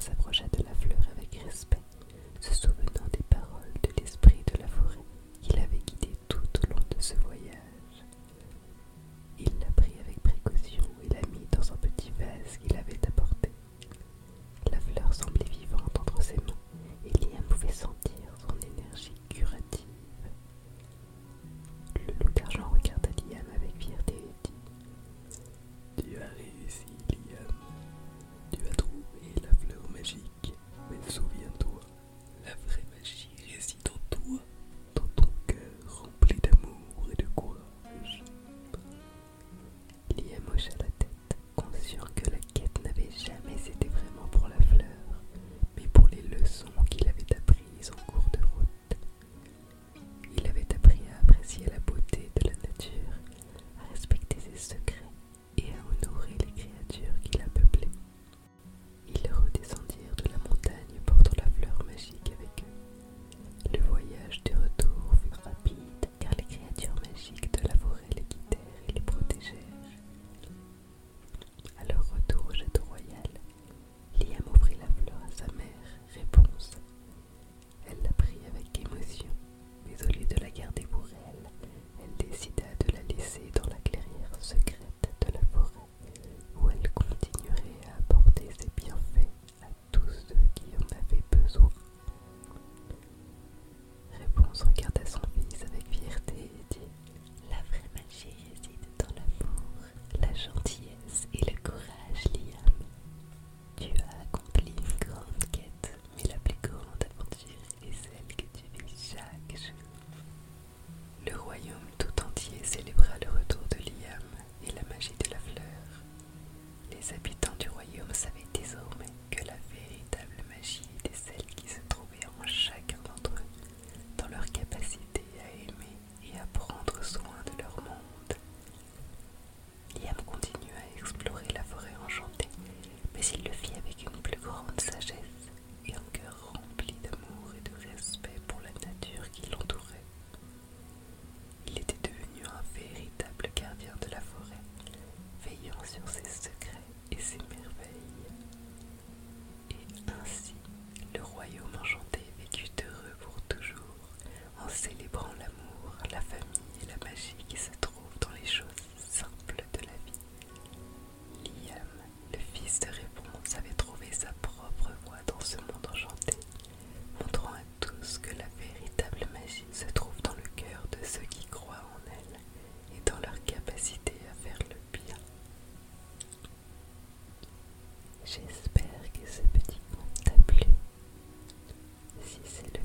s'approche. Le royaume tout entier célébra le retour de Liam et la magie de la fleur. Les habitants sur ses secrets et ses merveilles. si